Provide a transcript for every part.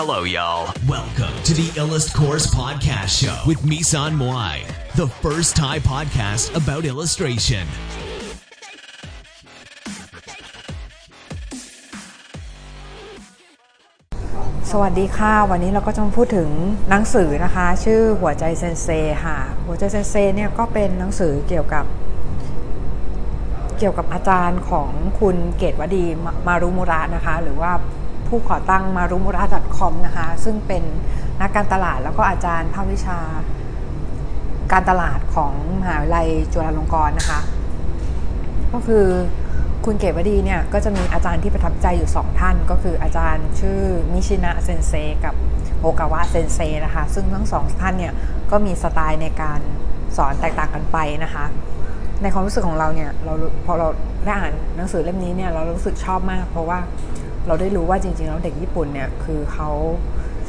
Hello, y'all. Welcome to the Illust Course Podcast Show with Misan Moai, the first Thai podcast about illustration. สวัสดีค่ะ วันนี้เราก็จะมาพูดถึงหนังสือนะคะ ชื่อหัวใจเซนเซค่ะ หัวใจเซนเซเนี่ยก็เป็นหนังสือเกี่ยวกับ เกี่ยวกับอาจารย์ของคุณเกตวดีมารุมุระนะคะ หรือว่า ผู้ก่อตั้งมารุมุระ .com นะคะซึ่งเป็นนักการตลาดแล้วก็อาจารย์ภาควิชา การตลาดของมหาวิทยาลัยจุฬาลงกรณ์นะคะ ก็คือคุณเกศวดีเนี่ยก็จะมีอาจารย์ที่ประทับใจอยู่ 2 ท่าน ก็คืออาจารย์ชื่อมิชินะเซนเซกับโอกาวะเซนเซนะคะ ซึ่งทั้งสองท่านเนี่ยก็มีสไตล์ในการสอนแตกต่างกันไปนะคะ ในความรู้สึกของเราเนี่ยเราพอเราได้อ่านหนังสือเล่มนี้เนี่ยเรารู้สึกชอบมาก เพราะว่า เราได้รู้ว่าจริงๆแล้วเด็กญี่ปุ่นเนี่ยคือเขา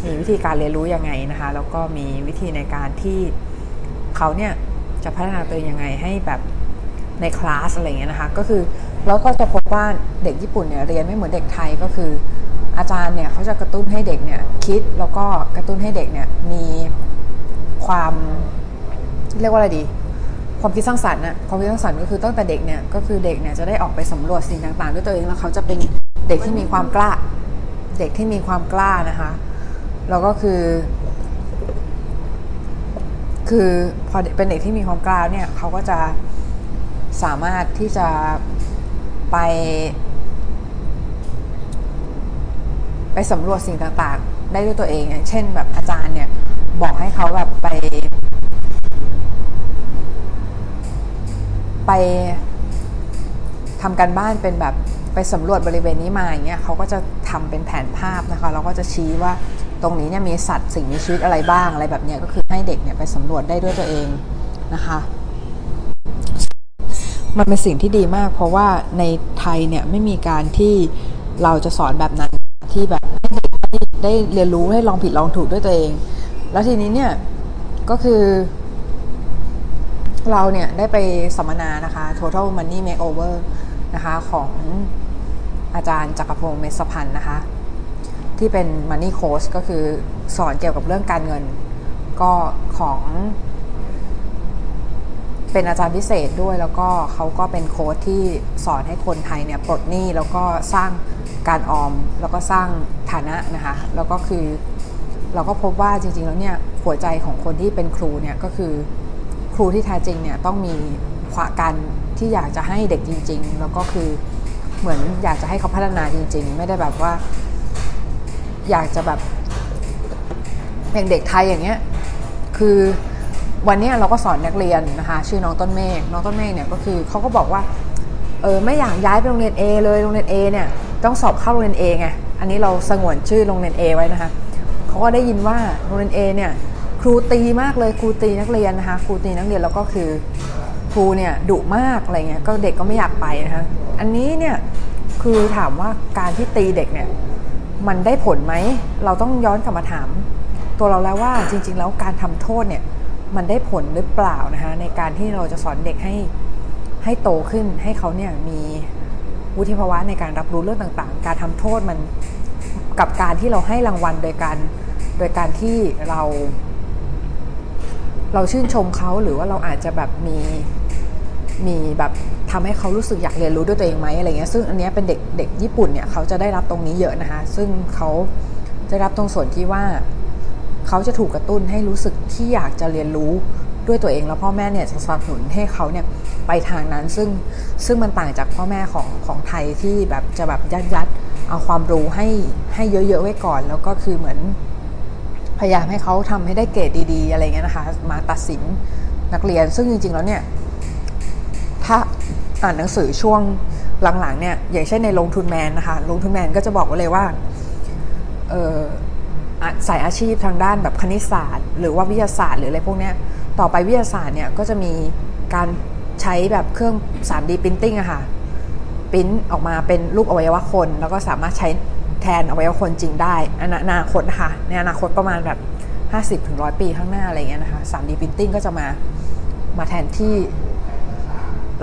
มีวิธีการเรียนรู้ยังไงนะคะแล้วก็มีวิธีในการที่เขาเนี่ยจะพัฒนาตัวเองยังไงให้แบบในคลาสอะไรเงี้ยนะคะก็คือเราก็จะพบว่าเด็กญี่ปุ่นเนี่ยเรียนไม่เหมือนเด็กไทยก็คือ อาจารย์เนี่ยเขาจะกระตุ้นให้เด็กเนี่ยคิดแล้วก็กระตุ้นให้เด็กเนี่ยมีความเรียกว่าอะไรดี ความคิดสร้างสรรค์นะความคิดสร้างสรรค์ก็คือตั้งแต่เด็กเนี่ยก็คือเด็กเนี่ยจะได้ออกไปสำรวจสิ่งต่างๆ ด้วยตัวเองแล้วเขาจะเป็น เด็กที่มีความกล้า เด็กที่มีความกล้านะคะแล้วก็คือ คือพอเป็นเด็กที่มีความกล้าเนี่ยเขาก็จะสามารถที่จะไป ไปสำรวจสิ่งต่างๆ ได้ด้วยตัวเองอย่างเช่นแบบอาจารย์เนี่ย บอกให้เขาแบบไป ไปทำการบ้านเป็นแบบ ไปสำรวจบริเวณนี้มาอย่างเงี้ยเขาก็จะทำเป็นแผนภาพนะคะแล้วก็จะชี้ว่าตรงนี้เนี่ยมีสัตว์สิ่งมีชีวิตอะไรบ้างอะไรแบบเนี้ยก็คือให้เด็กเนี่ยไปสำรวจได้ด้วยตัวเองนะคะมันเป็นสิ่งที่ดีมาก เพราะว่าในไทยเนี่ยไม่มีการที่เราจะสอนแบบนั้นที่แบบให้เด็กได้ได้เรียนรู้ให้ลองผิดลองถูกด้วยตัวเอง แล้วทีนี้เนี่ยก็คือ เราเนี่ยได้ไปสัมมนานะคะ Total Money Makeover นะคะของ อาจารย์จักรพงศ์เมษพันธ์นะคะ ที่เป็น Money Coach ก็คือสอนเกี่ยวกับเรื่องการเงิน ก็ของ เป็นอาจารย์พิเศษด้วยแล้วก็เขาก็เป็นโค้ชที่สอนให้คนไทยเนี่ยปลดหนี้แล้วก็สร้างการออมแล้วก็สร้างฐานะนะคะ แล้วก็คือเราก็พบว่าจริงๆแล้วเนี่ยหัวใจของคนที่เป็นครูเนี่ยก็คือครูที่แท้จริงเนี่ยต้องมีความการที่อยากจะให้เด็กจริง ๆ แล้วก็คือ เหมือนอยากจะให้เขาพัฒนาจริง ๆ ไม่ได้แบบว่า อยากจะแบบอย่างเด็กไทยอย่างเงี้ย คือวันนี้เราก็สอนนักเรียนนะคะชื่อน้องต้นเมฆน้องต้นเมฆเนี่ยก็คือเขาก็บอกว่าเออไม่อยากย้ายไปโรงเรียน A เลยโรงเรียน A เนี่ยต้องสอบเข้าโรงเรียน A ไงอันนี้เราสงวนชื่อโรงเรียน A ไว้นะคะเขาก็ได้ยินว่าโรงเรียน A เนี่ยครูตีมากเลยครูตีนักเรียนนะคะครูตีนักเรียนแล้วก็คือ ครูเนี่ยดุมากอะไรเงี้ยก็เด็กก็ไม่อยากไปนะคะอันนี้เนี่ยคือถามว่าการที่ตีเด็กเนี่ยมันได้ผลไหม เราต้องย้อนกลับมาถาม ตัวเราแล้วว่าจริง ๆ แล้วการทำโทษเนี่ยมันได้ผลหรือเปล่านะคะในการที่เราจะสอนเด็กให้ให้โตขึ้นให้เขาเนี่ยมีวุฒิภาวะในการรับรู้เรื่องต่างๆ การทำโทษมันกับการที่เราให้รางวัลโดยการโดยการที่เรา เราชื่นชมเขาหรือว่าเราอาจจะแบบมี มีแบบทำให้เขารู้สึกอยากเรียนรู้ด้วยตัวเองไหมอะไรเงี้ยซึ่งอันนี้เป็นเด็กเด็กญี่ปุ่นเนี่ยเขาจะได้รับตรงนี้เยอะนะคะ ซึ่งเขาจะรับตรงส่วนที่ว่าเขาจะถูกกระตุ้นให้รู้สึกที่อยากจะเรียนรู้ด้วยตัวเองแล้วพ่อแม่เนี่ยจะสนับสนุนให้เขาเนี่ยไปทางนั้นซึ่งซึ่งมันต่างจากพ่อแม่ของของไทยที่แบบจะแบบยัดยัดเอาความรู้ให้ให้เยอะๆไว้ก่อน แล้วก็คือเหมือนพยายามให้เขาทำให้ได้เกรดดี ๆ อะไรเงี้ยนะคะ มาตัดสินนักเรียนซึ่งจริงๆแล้วเนี่ย อ่านหนังสือช่วงหลังๆเนี่ยอย่างเช่นในลงทุนแมนนะคะลงทุนแมนก็จะบอกไว้เลยว่าเออสายอาชีพทางด้านแบบคณิตศาสตร์ หรือว่าวิทยาศาสตร์หรืออะไรพวกเนี้ยต่อไปวิทยาศาสตร์เนี่ยก็จะมีการใช้แบบเครื่อง 3D printing อะค่ะพิมพ์ออกมาเป็นรูปอวัยวะคน แล้วก็สามารถใช้แทนอวัยวะคนจริงได้อนาคตนะคะในอนาคตประมาณแบบ 50ถึง100 ปีข้างหน้าอะไรเงี้ยนะคะ 3D printing ก็จะมามาแทนที่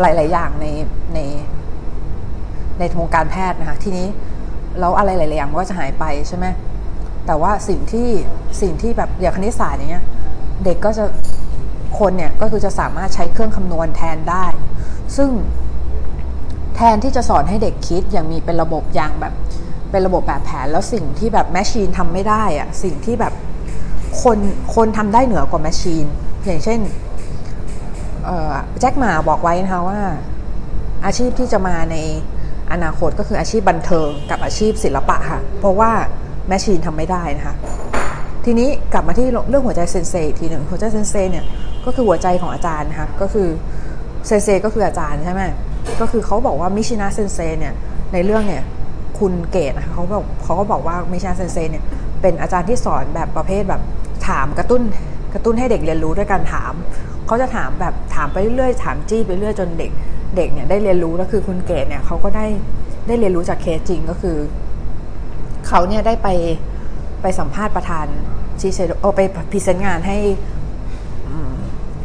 หลาย ๆ อย่างในในในวงการแพทย์นะคะทีนี้แล้วอะไรหลาย ๆ อย่างมันก็จะหายไปใช่ไหมแต่ว่าสิ่งที่สิ่งที่แบบอย่างคณิตศาสตร์อย่างเงี้ยเด็กก็จะคนเนี่ยก็คือจะสามารถใช้เครื่องคำนวณแทนได้ ซึ่งแทนที่จะสอนให้เด็กคิดอย่างมีเป็นระบบอย่างแบบเป็นระบบแบบแผนแล้วสิ่งที่แบบ machine ทำไม่ได้อะสิ่งที่แบบคนคนทำได้เหนือกว่า machine อย่างเช่น แจ็คหม่าบอกไว้นะคะว่า อาชีพที่จะมาในอนาคตก็คืออาชีพบันเทิงกับอาชีพศิลปะค่ะ เพราะว่า machine ทำไม่ได้นะคะ ทีนี้กลับมาที่เรื่องหัวใจเซนเซทีหนึ่งหัวใจเซนเซเนี่ยก็คือหัวใจของอาจารย์นะคะก็คือเซนเซก็คืออาจารย์ใช่ไหมก็คือเขาบอกว่ามิชินะเซนเซเนี่ยในเรื่องเนี่ยคุณเกตนะคะเขาบอกเขาก็บอกว่ามิชินะเซนเซเนี่ยเป็นอาจารย์ที่สอนแบบประเภทแบบถามกระตุ้นกระตุ้นให้เด็กเรียนรู้ด้วยการถาม เขาจะถามแบบถามไปเรื่อยถามจี้ไปเรื่อยจนเด็กเด็กเนี่ยได้เรียนรู้แล้วคือคุณเกตเนี่ยเขาก็ได้ได้เรียนรู้จากเคสจริงก็คือเขาเนี่ยได้ไปไปสัมภาษณ์ประธานชิเซโด้ไป present งานให้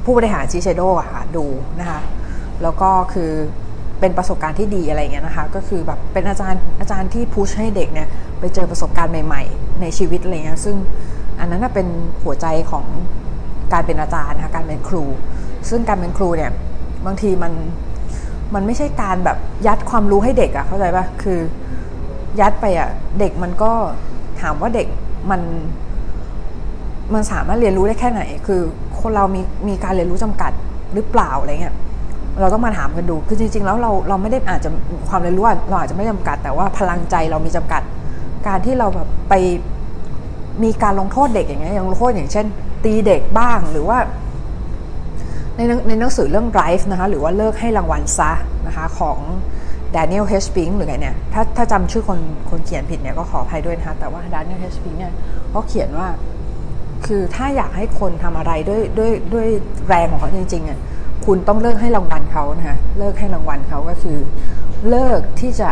ผู้บริหารชีเชโดอะค่ะดูนะคะแล้วก็คือเป็นประสบการณ์ที่ดีอะไรเงี้ยนะคะ ก็คือแบบเป็นอาจารย์อาจารย์ที่พุชให้เด็กเนี่ยไปเจอประสบการณ์ใหม่ ๆ ในชีวิตอะไรเงี้ยซึ่งอันนั้นเป็นหัวใจของ การเป็นอาจารย์นะคะการเป็นครู ซึ่งการเป็นครูเนี่ยบางทีมันมันไม่ใช่การแบบยัดความรู้ให้เด็กอะเข้าใจปะคือยัดไปอะเด็กมันก็ถามว่าเด็กมันมันสามารถเรียนรู้ได้แค่ไหน คือคนเรามีมีการเรียนรู้จำกัดหรือเปล่าอะไรเงี้ยเราต้องมาถามกันดู คือจริง ๆ แล้วเราเราไม่ได้อาจจะความเรียนรู้เราอาจจะไม่จำกัด แต่ว่าพลังใจเรามีจำกัด การที่เราแบบไป มีการลงโทษเด็กอย่างเงี้ยอย่างลงโทษอย่างเช่น ตีเด็กบ้างหรือว่าในในหนังสือเรื่อง Drive นะคะหรือว่าเลิกให้รางวัลซะนะคะของ Daniel H. Pink หรือไงเนี่ยถ้าถ้าจำชื่อคนคนเขียนผิดเนี่ยก็ขออภัยด้วยนะคะแต่ว่า Daniel H. Pink เนี่ยเขาเขียนว่าคือถ้าอยากให้คนทำอะไรด้วยด้วยด้วยแรงของเขาจริงๆอะคุณต้องเลิกให้รางวัลเขานะคะเลิกให้รางวัลเขาก็คือ เลิกที่จะ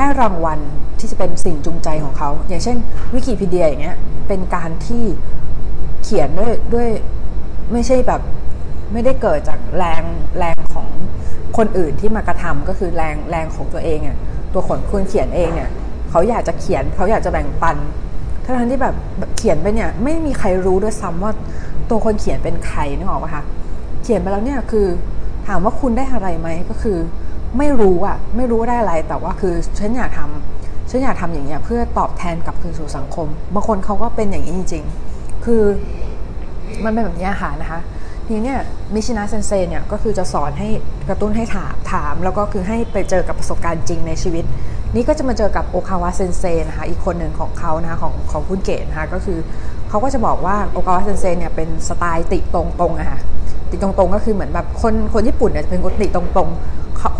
ให้รางวัลที่จะเป็นสิ่งจูงใจของเขา อย่างเช่นวิกิพีเดียอย่างเงี้ยเป็นการที่เขียนด้วยด้วยไม่ใช่แบบไม่ได้เกิดจากแรงแรงของคนอื่นที่มากระทำก็คือแรงแรงของตัวเองอะตัวคนคนเขียนเองเนี่ยเขาอยากจะเขียนเขาอยากจะแบ่งปันทั้งที่แบบเขียนไปเนี่ยไม่มีใครรู้ด้วยซ้ำว่าตัวคนเขียนเป็นใครนึกออกปะคะเขียนไปแล้วเนี่ยคือถามว่าคุณได้อะไรไหมก็คือ ไม่รู้อะไม่รู้ได้อะไรแต่ว่าคือฉันอยากทำฉันอยากทำอย่างเงี้ยเพื่อตอบแทนกลับคืนสู่สังคม บางคนเขาก็เป็นอย่างนี้จริง ๆ คือมันเป็นแบบนี้ค่ะนะคะทีนี้เนี่ยมิชินะเซนเซเนี่ยก็คือจะสอนให้กระตุ้นให้ถามถาม แล้วก็คือให้ไปเจอกับประสบการณ์จริงในชีวิต นี้ก็จะมาเจอกับโอคาวะเซนเซนะคะอีกคนหนึ่งของเขานะคะของของคุณเกตนะคะก็คือเขาก็จะบอกว่าโอคาวะเซนเซเนี่ยเป็นสไตล์ติตรงตรงอะค่ะติตรงตรงก็คือเหมือนแบบคนคนญี่ปุ่นเนี่ยจะเป็นคนติตรงตรง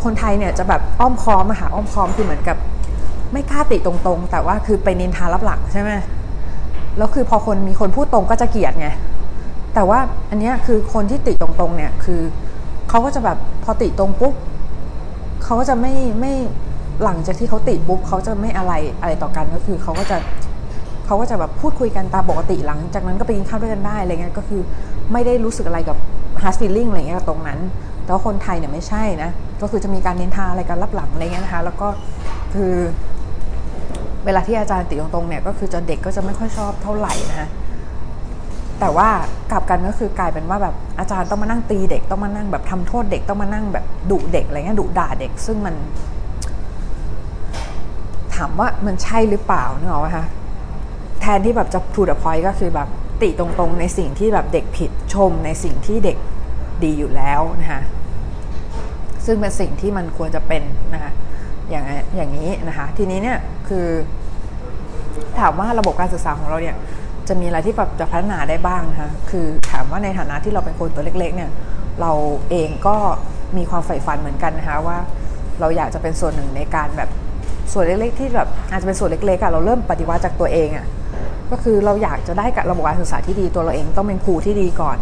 คนไทยเนี่ยจะแบบอ้อมค้อมอะค่ะอ้อมค้อมคือเหมือนกับ ไม่กล้าติตรงตรงแต่ว่าคือไปนินทารับหลังใช่ไหมแล้วคือพอคนมีคนพูดตรงก็จะเกลียดไงแต่ว่าอันนี้คือคนที่ติตรงๆเนี่ยคือเขาก็จะแบบพอติตรงปุ๊บเขาก็จะไม่ไม่หลังจากที่เขาติปุ๊บเขาจะไม่อะไรอะไรต่อกันก็คือเขาก็จะเขาก็จะแบบพูดคุยกันตามปกติหลังจากนั้นก็ไปกินข้าวด้วยกันได้อะไรเงี้ยก็คือไม่ได้รู้สึกอะไรกับ hard feeling อะไรเงี้ยตรงนั้น แต่ว่าคนไทยเนี่ยไม่ใช่นะ ก็คือจะมีการเน้นทาอะไรกันรับหลังอะไรเงี้ยนะคะ แล้วก็คือเวลาที่อาจารย์ติตรงๆเนี่ยก็คือจะเด็กก็จะไม่ค่อยชอบเท่าไหร่นะคะแต่ว่ากลับกันก็คือกลายเป็นว่าแบบอาจารย์ต้องมานั่งตีเด็กต้องมานั่งแบบทำโทษเด็กต้องมานั่งแบบดุเด็กอะไรเงี้ยดุด่าเด็ก ซึ่งมัน ถามว่ามันใช่หรือเปล่าเนอะคะแทนที่แบบจะพูดอพอยก็คือแบบติตรงๆในสิ่งที่แบบเด็กผิดชมในสิ่งที่เด็กดีอยู่แล้วนะคะ ซึ่งเป็นสิ่งที่มันควรจะเป็นนะคะอย่างอย่างนี้นะคะ ทีนี้เนี่ยคือ ถามว่าระบบการศึกษาของเราเนี่ยจะมีอะไรที่แบบจะพัฒนาได้บ้างนะคะคือถามว่าในฐานะที่เราเป็นคนตัวเล็ก ๆ เนี่ย เราเองก็มีความใฝ่ฝันเหมือนกันนะคะว่า เราอยากจะเป็นส่วนหนึ่งในการแบบส่วนเล็ก ๆ ที่แบบอาจจะเป็นส่วนเล็กๆอะเราเริ่มปฏิวัติจากตัวเองอะก็คือเราอยากจะได้กับระบบการศึกษาที่ดีตัวเราเองต้องเป็นครูที่ดีก่อน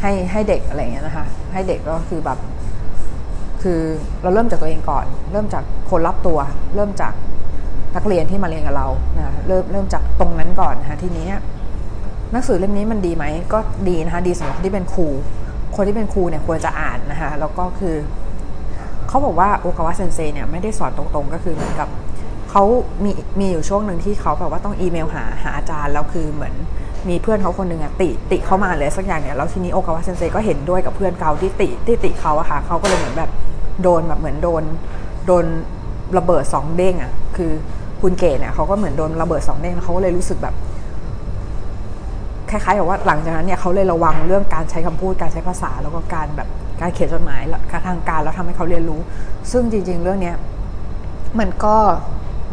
ให้ให้เด็กอะไรเงี้ยนะคะ ให้เด็กก็คือแบบ คือเราเริ่มจากตัวเองก่อน เริ่มจากคนรับตัว เริ่มจากนักเรียนที่มาเรียนกับเรานะเริ่มเริ่มจากตรงนั้นก่อนนะคะทีนี้หนังสือเล่มนี้มันดีไหมก็ดีนะคะดีสำหรับคนที่เป็นครู คนที่เป็นครูเนี่ยควรจะอ่านนะคะแล้วก็คือเขาบอกว่าโอกาวะเซนเซเนี่ยไม่ได้สอนตรงๆ ก็คือเหมือนกับเขเขามีมีอยู่ช่วงหนึ่งที่เขาแบบว่าต้องอีเมลหาหาอาจารย์แล้วคือเหมือนมีเพื่อนเขาคนหนึ่งอะติติเข้ามาเลยสักอย่างเนี่ยแล้วทีนี้โอกาวะเซนเซก็เห็นด้วยกับเพื่อนเขาที่ติที่ติเขาอะค่ะเขาก็เลยเหมือนแบบ โดนแบบเหมือนโดนโดนระเบิดสองเด้งอะคือคุณเกศเนี่ยเขาก็เหมือนโดนระเบิดสองเด้งแล้วเขาก็เลยรู้สึกแบบคล้ายๆกับว่าหลังจากนั้นเนี่ยเขาเลยระวังเรื่องการใช้คำพูดการใช้ภาษาแล้วก็การแบบการเขียนจดหมายการทางการแล้วทำให้เขาเรียนรู้ ซึ่งจริง ๆ เรื่องเนี้ยมันก็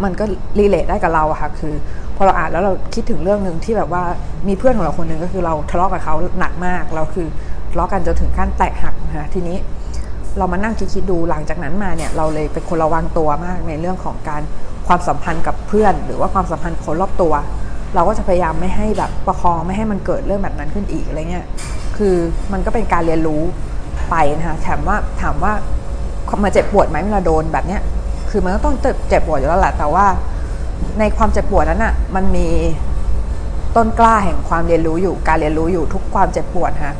มันก็รีเลทได้กับเราอะค่ะคือ พอเราอ่านแล้วเราคิดถึงเรื่องหนึ่งที่แบบว่ามีเพื่อนของเราคนหนึ่งก็คือเราทะเลาะกับเขาหนักมากเราคือทะเลาะกันจนถึงขั้นแตกหักนะคะทีนี้ เรามานั่งคิดดูหลังจากนั้นมาเนี่ยเราเลยเป็นคนระวังตัวมากในเรื่องของการความสัมพันธ์กับเพื่อน หรือว่าความสัมพันธ์คนรอบตัว เราก็จะพยายามไม่ให้แบบประคองไม่ให้มันเกิดเรื่องแบบนั้นขึ้นอีกอะไรเงี้ยคือมันก็เป็นการเรียนรู้ไปนะคะถามว่าถามว่ามาเจ็บปวดไหมเวลาโดนแบบเนี้ยคือมันก็ต้องเจ็บปวดอยู่แล้วแหละแต่ว่า ในความเจ็บปวดนั้นอะ่ะมันมีต้นกล้าแห่งความเรียนรู้อยู่การเรียนรู้อยู่ทุกความเจ็บปวดฮะ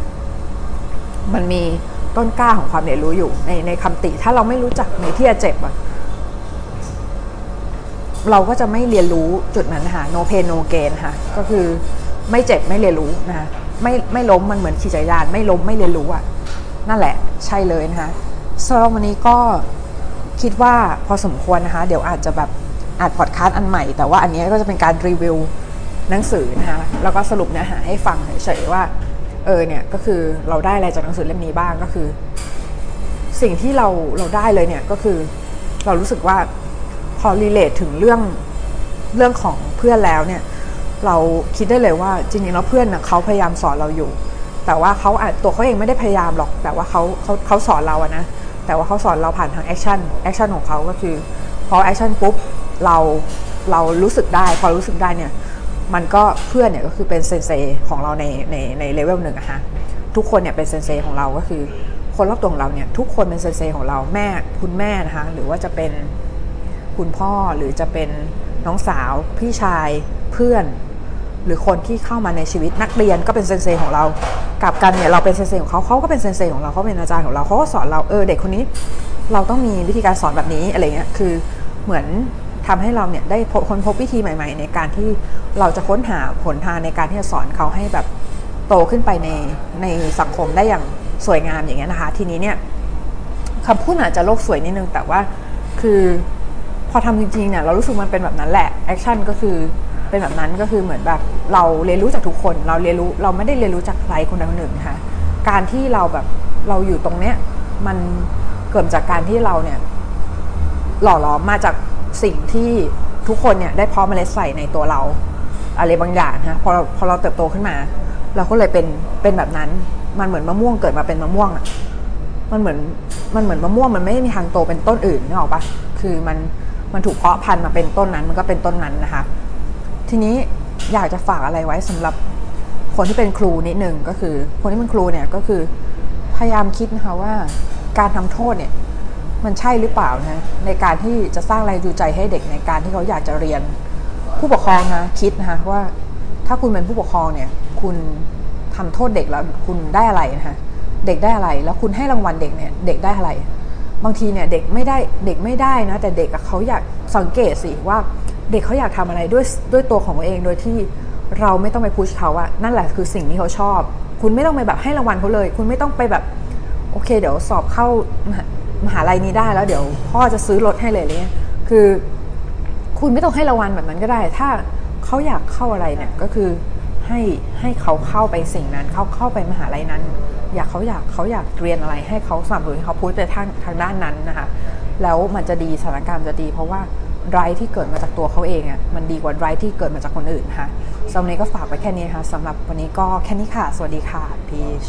มันมี ต้นกล้าของความเรียนรู้อยู่ในในคำติ ถ้าเราไม่รู้จักในที่จะเจ็บอะเราก็จะไม่เรียนรู้จุดนั้นนะคะ no pain no gain ค่ะ ก็คือไม่เจ็บไม่เรียนรู้นะคะไม่ไม่ล้มมันเหมือนขี่จักรยาน ไม่ล้มไม่เรียนรู้อะนั่นแหละใช่เลยนะคะสำหรับวันนี้ก็คิดว่าพอสมควรนะคะ เดี๋ยวอาจจะแบบอัดพอดคาสต์อันใหม่ แต่ว่าอันนี้ก็จะเป็นการรีวิวหนังสือนะคะ แล้วก็สรุปเนื้อหาให้ฟังเฉยๆว่า เออเนี่ยก็คือเราได้อะไรจากหนังสือเล่มนี้บ้างก็คือ สิ่งที่เราเราได้เลยเนี่ยก็คือ เรารู้สึกว่าพอรีเลทถึงเรื่องเรื่องของเพื่อนแล้วเนี่ย เราคิดได้เลยว่าจริงๆแล้วเพื่อนนะเขาพยายามสอนเราอยู่ แต่ว่าเขาอาจตัวเขาเองไม่ได้พยายามหรอก แต่ว่าเขาเขาเขาสอนเราอะนะแต่ว่าเขาสอนเราผ่านทาง action action ของเขาก็คือพอ action ปุ๊บเราเรารู้สึกได้ พอรู้สึกได้เนี่ย มันก็เพื่อนเนี่ยก็คือเป็นเซนเซของเราในในในเลเวลหนึ่งอะฮะทุกคนเนี่ยเป็นเซนเซของเราก็คือ คนรอบตัวของเราเนี่ยทุกคนเป็นเซนเซของเราแม่คุณแม่นะคะหรือว่าจะเป็นคุณพ่อหรือจะเป็นน้องสาวพี่ชายเพื่อน หรือคนที่เข้ามาในชีวิตนักเรียนก็เป็นเซนเซของเรากับกันเนี่ยเราเป็นเซนเซของเขาเขาก็เป็นเซนเซของเราเขาเป็นอาจารย์ของเราเขาก็สอนเราเออเด็กคนนี้ เราต้องมีวิธีการสอนแบบนี้อะไรเงี้ยคือเหมือน ทำให้เราเนี่ยได้ค้นพบวิธีใหม่ ๆ ในการที่เราจะค้นหาผลทางในการที่จะสอนเขาให้แบบโตขึ้นไปในในสังคมได้อย่างสวยงามอย่างเงี้ยนะคะ ทีนี้เนี่ยคำพูดอาจจะโลกสวยนิดนึง แต่ว่าคือพอทำจริงๆเนี่ยเรารู้สึกมันเป็นแบบนั้นแหละ action ก็คือเป็นแบบนั้นก็คือเหมือนแบบเราเรียนรู้จากทุกคน เราเรียนรู้เราไม่ได้เรียนรู้จากใครคนใดคนหนึ่งนะคะการที่เราแบบเราอยู่ตรงเนี้ยมันเกิดจากการที่เราเนี่ยหล่อหลอมมาจาก สิ่งที่ทุกคนเนี่ยได้เพร้อมเมล็ดใส่ในตัวเรา อะไรบางอย่างนะพอพอเราเติบโตขึ้นมา เราก็เลยเป็นเป็นแบบนั้น มันเหมือนมะม่วงเกิดมาเป็นมะม่วงอะมันเหมือนมันเหมือนมะม่วงมันไม่มีทางโตเป็นต้นอื่นนึกออกปะคือมันมันถูกเพาะพันธุ์มาเป็นต้นนั้น มันก็เป็นต้นนั้นนะคะ ทีนี้อยากจะฝากอะไรไว้สำหรับคนที่เป็นครูนิดนึงก็คือ คนที่เป็นครูเนี่ยก็คือพยายามคิดนะคะว่าการทำโทษเนี่ย มันใช่หรือเปล่านะในการที่จะสร้างแรงจูงใจให้เด็กในการที่เขาอยากจะเรียน ผู้ปกครองนะคิดนะคะว่าถ้าคุณเป็นผู้ปกครองเนี่ย คุณทำโทษเด็กแล้วคุณได้อะไรนะคะเด็กได้อะไร แล้วคุณให้รางวัลเด็กเนี่ยเด็กได้อะไร บางทีเนี่ยเด็กไม่ได้เด็กไม่ได้นะแต่เด็กเขาอยากสังเกตสิว่าเด็กเขาอยากทำอะไรด้วยด้วยตัวของตัวเองโดยที่เราไม่ต้องไปพุชเขาอะนั่นแหละคือสิ่งที่เขาชอบ คุณไม่ต้องไปแบบให้รางวัลเขาเลย คุณไม่ต้องไปแบบโอเค เดี๋ยวสอบเข้า มหาลัยนี้ได้แล้วเดี๋ยวพ่อจะซื้อรถให้เลยเลยคือคุณไม่ต้องให้รางวัลแบบนั้นก็ได้ ถ้าเขาอยากเข้าอะไรเนี่ยก็คือให้ให้เขาเข้าไปสิ่งนั้น เขาเข้าไปมหาลัยนั้น อยากเขาอยากเขาอยากเรียนอะไรให้เขาสนับสนุนเขาพูดไปทางทางด้านนั้นนะคะแล้วมันจะดีสถานการณ์จะดี เพราะว่าไรที่เกิดมาจากตัวเขาเองอะ่ะมันดีกว่าไรที่เกิดมาจากคนอื่นค่ะสำหรับนี้ก็ฝากไว้แค่นี้ค่ะสำหรับวันนี้ก็แค่นี้ค่ะ สวัสดีค่ะพีช